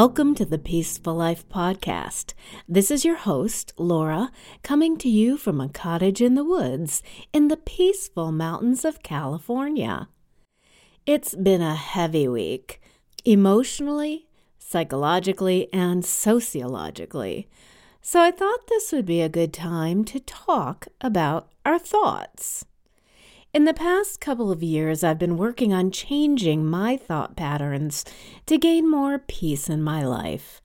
Welcome to the Peaceful Life Podcast. This is your host, Laura, coming to you from a cottage in the woods in the peaceful mountains of California. It's been a heavy week, emotionally, psychologically, and sociologically. So I thought this would be a good time to talk about our thoughts. In the past couple of years, I've been working on changing my thought patterns to gain more peace in my life.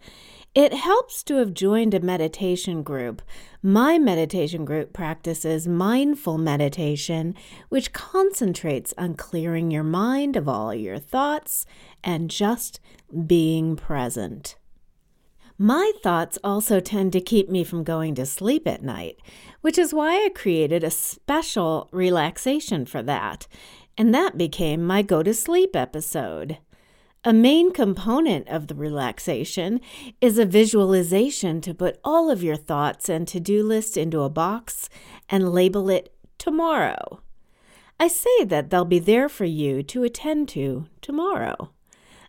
It helps to have joined a meditation group. My meditation group practices mindful meditation, which concentrates on clearing your mind of all your thoughts and just being present. My thoughts also tend to keep me from going to sleep at night, which is why I created a special relaxation for that, and that became my go to sleep episode. A main component of the relaxation is a visualization to put all of your thoughts and to do list into a box and label it tomorrow. I say that they'll be there for you to attend to tomorrow.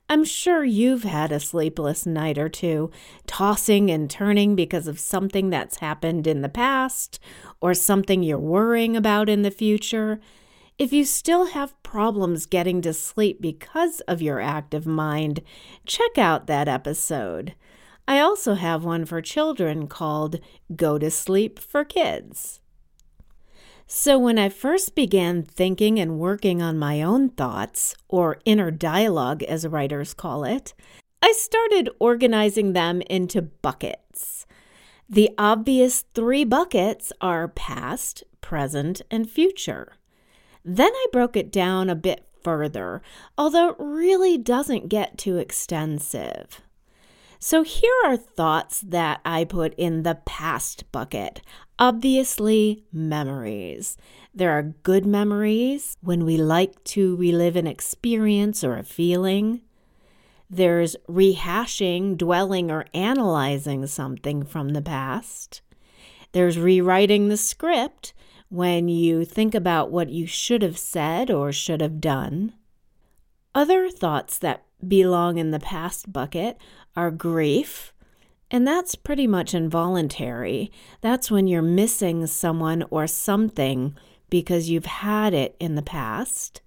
I'm sure you've had a sleepless night or two, tossing and turning because of something that's happened in the past or something you're worrying about in the future. If you still have problems getting to sleep because of your active mind, check out that episode. I also have one for children called Go to Sleep for Kids. So, when I first began thinking and working on my own thoughts, or inner dialogue as writers call it, I started organizing them into buckets. The obvious three buckets are past, present, and future. Then I broke it down a bit further, although it really doesn't get too extensive. So here are thoughts that I put in the past bucket. Obviously, memories. There are good memories when we like to relive an experience or a feeling. There's rehashing, dwelling, or analyzing something from the past. There's rewriting the script when you think about what you should have said or should have done. Other thoughts that belong in the past bucket are grief, and that's pretty much involuntary. That's when you're missing someone or something because you've had it in the past.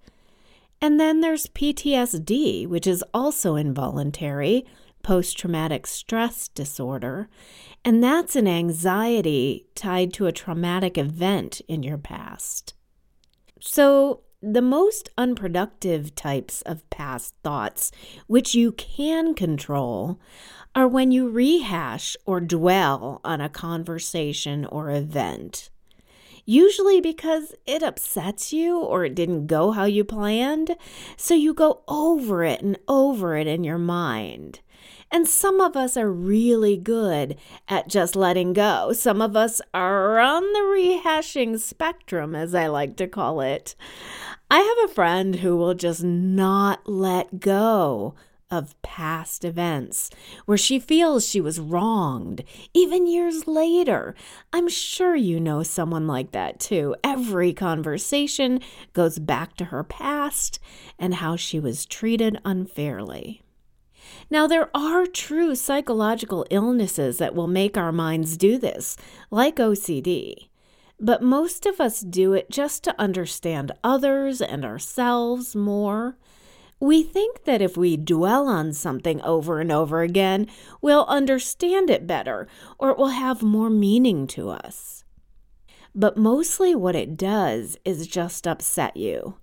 And then there's PTSD, which is also involuntary, post traumatic stress disorder. And that's an anxiety tied to a traumatic event in your past. So the most unproductive types of past thoughts, which you can control, are when you rehash or dwell on a conversation or event. Usually because it upsets you or it didn't go how you planned, so you go over it and over it in your mind. And some of us are really good at just letting go. Some of us are on the rehashing spectrum, as I like to call it. I have a friend who will just not let go of past events where she feels she was wronged, even years later. I'm sure you know someone like that too. Every conversation goes back to her past and how she was treated unfairly. Now, there are true psychological illnesses that will make our minds do this, like OCD. But most of us do it just to understand others and ourselves more. We think that if we dwell on something over and over again, we'll understand it better or it will have more meaning to us. But mostly what it does is just upset you.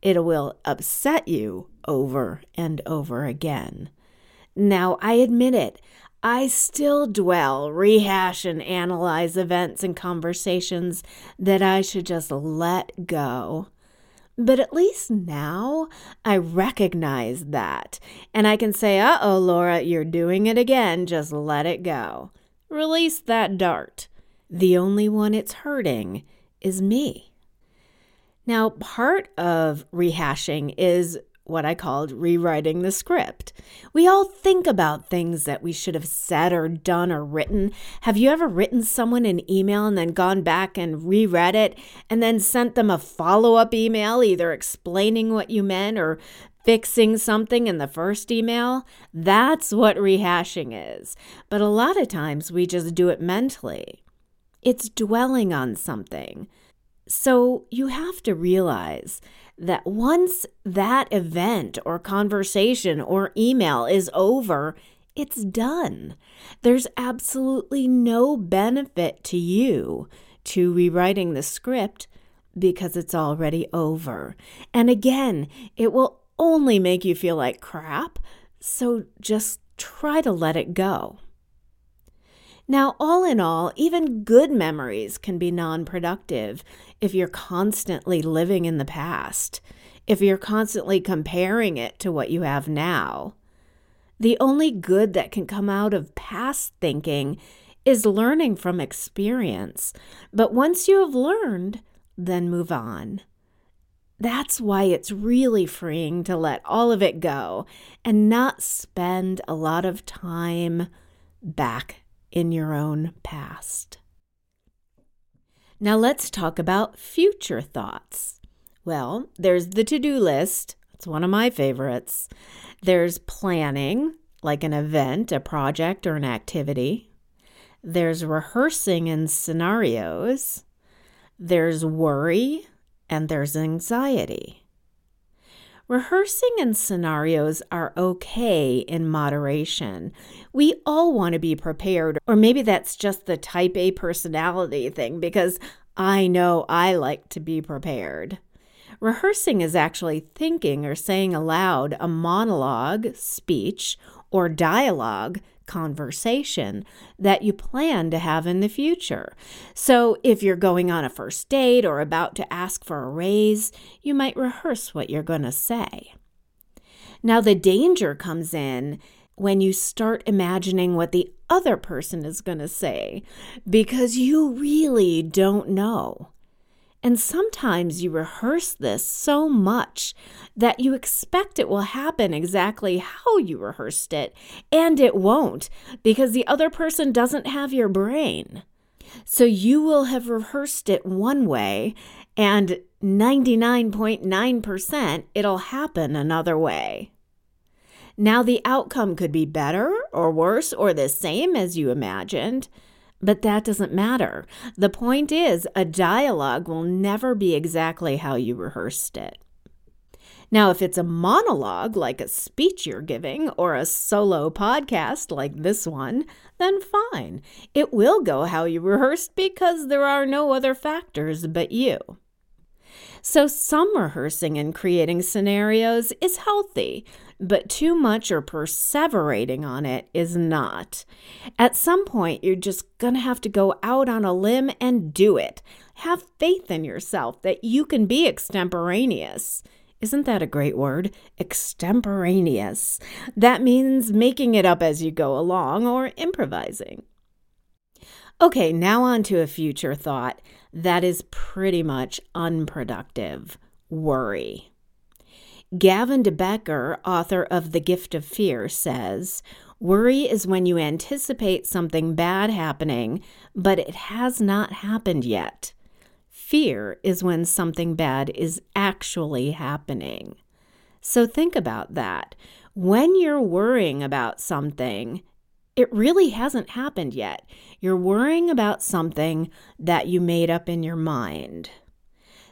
It will upset you over and over again. Now, I admit it, I still dwell, rehash, and analyze events and conversations that I should just let go. But at least now I recognize that. And I can say, uh oh, Laura, you're doing it again. Just let it go. Release that dart. The only one it's hurting is me. Now, part of rehashing is what I called rewriting the script. We all think about things that we should have said or done or written. Have you ever written someone an email and then gone back and reread it and then sent them a follow up email, either explaining what you meant or fixing something in the first email, that's what rehashing is. But a lot of times we just do it mentally. It's dwelling on something. So you have to realize that once that event or conversation or email is over, it's done. There's absolutely no benefit to you to rewriting the script because it's already over. And again, it will only make you feel like crap, so just try to let it go. Now, all in all, even good memories can be non productive if you're constantly living in the past, if you're constantly comparing it to what you have now. The only good that can come out of past thinking is learning from experience. But once you have learned, then move on. That's why it's really freeing to let all of it go and not spend a lot of time back in your own past. Now let's talk about future thoughts. Well, there's the to do list. It's one of my favorites. There's planning, like an event, a project, or an activity. There's rehearsing in scenarios. There's worry, and there's anxiety. Rehearsing and scenarios are okay in moderation. We all want to be prepared, or maybe that's just the type A personality thing because I know I like to be prepared. Rehearsing is actually thinking or saying aloud a monologue, speech, or dialogue conversation that you plan to have in the future. So, if you're going on a first date or about to ask for a raise, you might rehearse what you're going to say. Now, the danger comes in when you start imagining what the other person is going to say because you really don't know. And sometimes you rehearse this so much that you expect it will happen exactly how you rehearsed it, and it won't because the other person doesn't have your brain. So you will have rehearsed it one way, and 99.9% it'll happen another way. Now, the outcome could be better or worse or the same as you imagined. But that doesn't matter. The point is, a dialogue will never be exactly how you rehearsed it. Now, if it's a monologue like a speech you're giving or a solo podcast like this one, then fine. It will go how you rehearsed because there are no other factors but you. So, some rehearsing and creating scenarios is healthy, but too much or perseverating on it is not. At some point, you're just going to have to go out on a limb and do it. Have faith in yourself that you can be extemporaneous. Isn't that a great word? Extemporaneous. That means making it up as you go along or improvising. Okay, now on to a future thought that is pretty much unproductive worry. Gavin de Becker, author of The Gift of Fear, says Worry is when you anticipate something bad happening, but it has not happened yet. Fear is when something bad is actually happening. So think about that. When you're worrying about something, it really hasn't happened yet. You're worrying about something that you made up in your mind.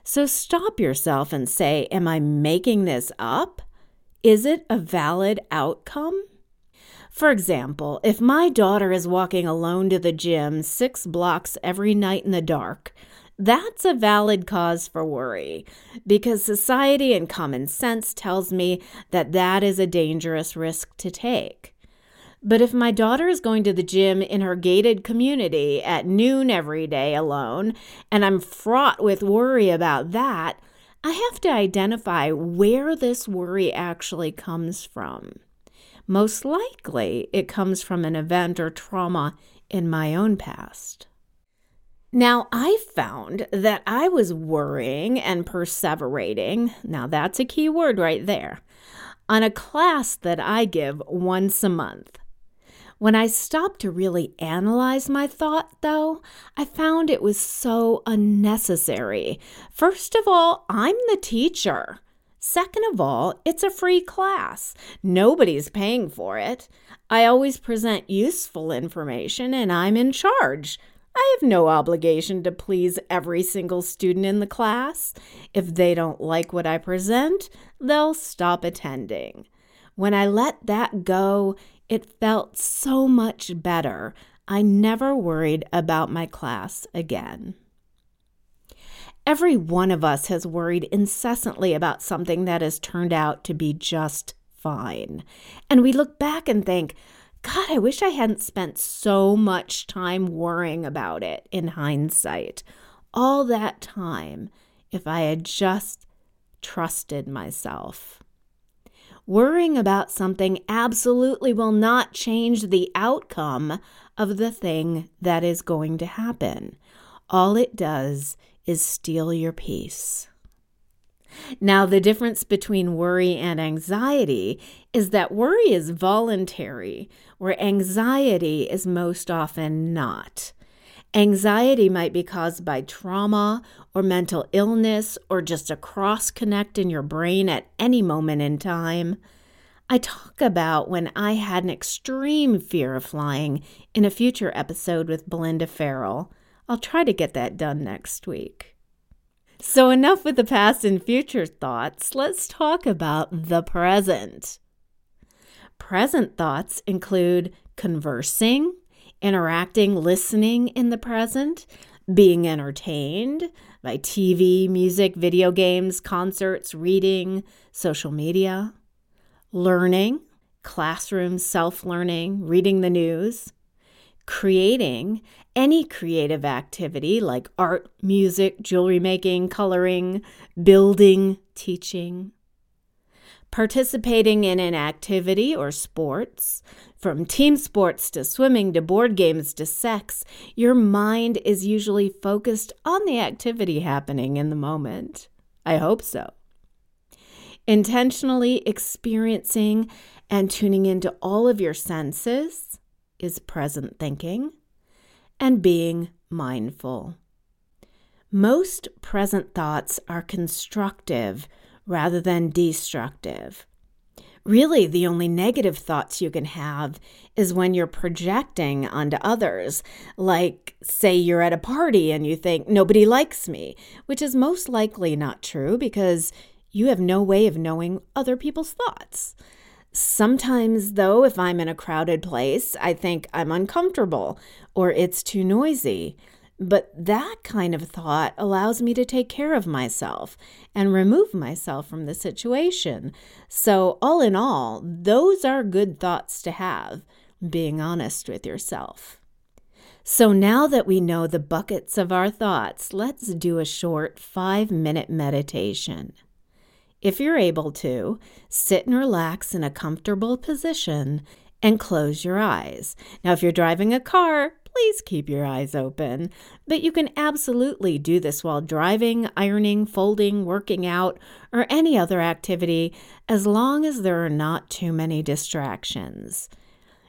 So stop yourself and say, Am I making this up? Is it a valid outcome? For example, if my daughter is walking alone to the gym six blocks every night in the dark, that's a valid cause for worry because society and common sense tells me that that is a dangerous risk to take. But if my daughter is going to the gym in her gated community at noon every day alone, and I'm fraught with worry about that, I have to identify where this worry actually comes from. Most likely, it comes from an event or trauma in my own past. Now, I found that I was worrying and perseverating. Now, that's a key word right there. On a class that I give once a month. When I stopped to really analyze my thought, though, I found it was so unnecessary. First of all, I'm the teacher. Second of all, it's a free class. Nobody's paying for it. I always present useful information and I'm in charge. I have no obligation to please every single student in the class. If they don't like what I present, they'll stop attending. When I let that go, it felt so much better. I never worried about my class again. Every one of us has worried incessantly about something that has turned out to be just fine. And we look back and think, God, I wish I hadn't spent so much time worrying about it in hindsight. All that time, if I had just trusted myself. Worrying about something absolutely will not change the outcome of the thing that is going to happen. All it does is steal your peace. Now, the difference between worry and anxiety is that worry is voluntary, where anxiety is most often not. Anxiety might be caused by trauma or mental illness or just a cross connect in your brain at any moment in time. I talk about when I had an extreme fear of flying in a future episode with Belinda Farrell. I'll try to get that done next week. So, enough with the past and future thoughts. Let's talk about the present. Present thoughts include conversing, interacting, listening in the present, being entertained by TV, music, video games, concerts, reading, social media, learning, classroom self learning, reading the news, creating any creative activity like art, music, jewelry making, coloring, building, teaching. Participating in an activity or sports, from team sports to swimming to board games to sex, your mind is usually focused on the activity happening in the moment. I hope so. Intentionally experiencing and tuning into all of your senses is present thinking and being mindful. Most present thoughts are constructive rather than destructive. Really, the only negative thoughts you can have is when you're projecting onto others. Like, say you're at a party and you think, nobody likes me, which is most likely not true because you have no way of knowing other people's thoughts. Sometimes, though, if I'm in a crowded place, I think I'm uncomfortable or it's too noisy. But that kind of thought allows me to take care of myself and remove myself from the situation. So, all in all, those are good thoughts to have, being honest with yourself. So, now that we know the buckets of our thoughts, let's do a short five minute meditation. If you're able to, sit and relax in a comfortable position and close your eyes. Now, if you're driving a car, please keep your eyes open. But you can absolutely do this while driving, ironing, folding, working out, or any other activity as long as there are not too many distractions.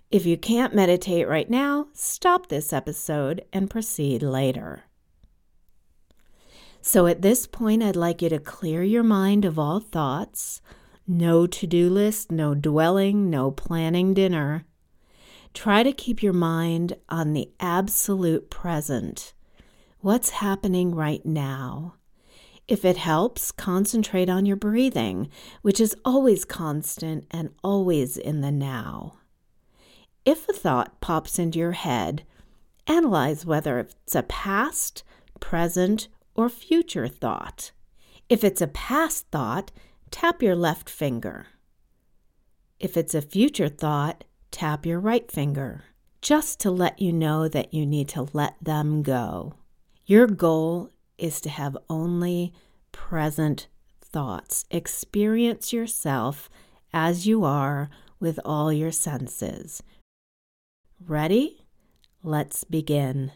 If you can't meditate right now, stop this episode and proceed later. So at this point, I'd like you to clear your mind of all thoughts. No to do list, no dwelling, no planning dinner. Try to keep your mind on the absolute present. What's happening right now? If it helps, concentrate on your breathing, which is always constant and always in the now. If a thought pops into your head, analyze whether it's a past, present, or future thought. If it's a past thought, tap your left finger. If it's a future thought, tap your right finger, just to let you know that you need to let them go. Your goal is to have only present thoughts. Experience yourself as you are with all your senses. Ready? Let's begin.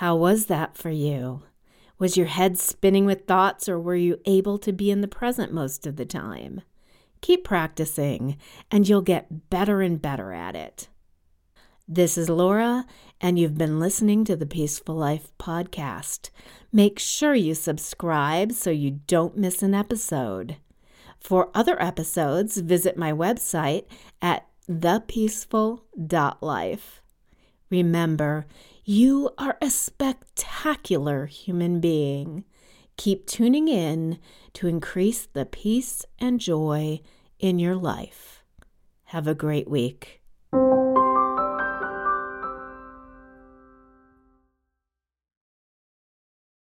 How was that for you? Was your head spinning with thoughts, or were you able to be in the present most of the time? Keep practicing, and you'll get better and better at it. This is Laura, and you've been listening to the Peaceful Life podcast. Make sure you subscribe so you don't miss an episode. For other episodes, visit my website at thepeaceful.life. Remember, you are a spectacular human being. Keep tuning in to increase the peace and joy in your life. Have a great week.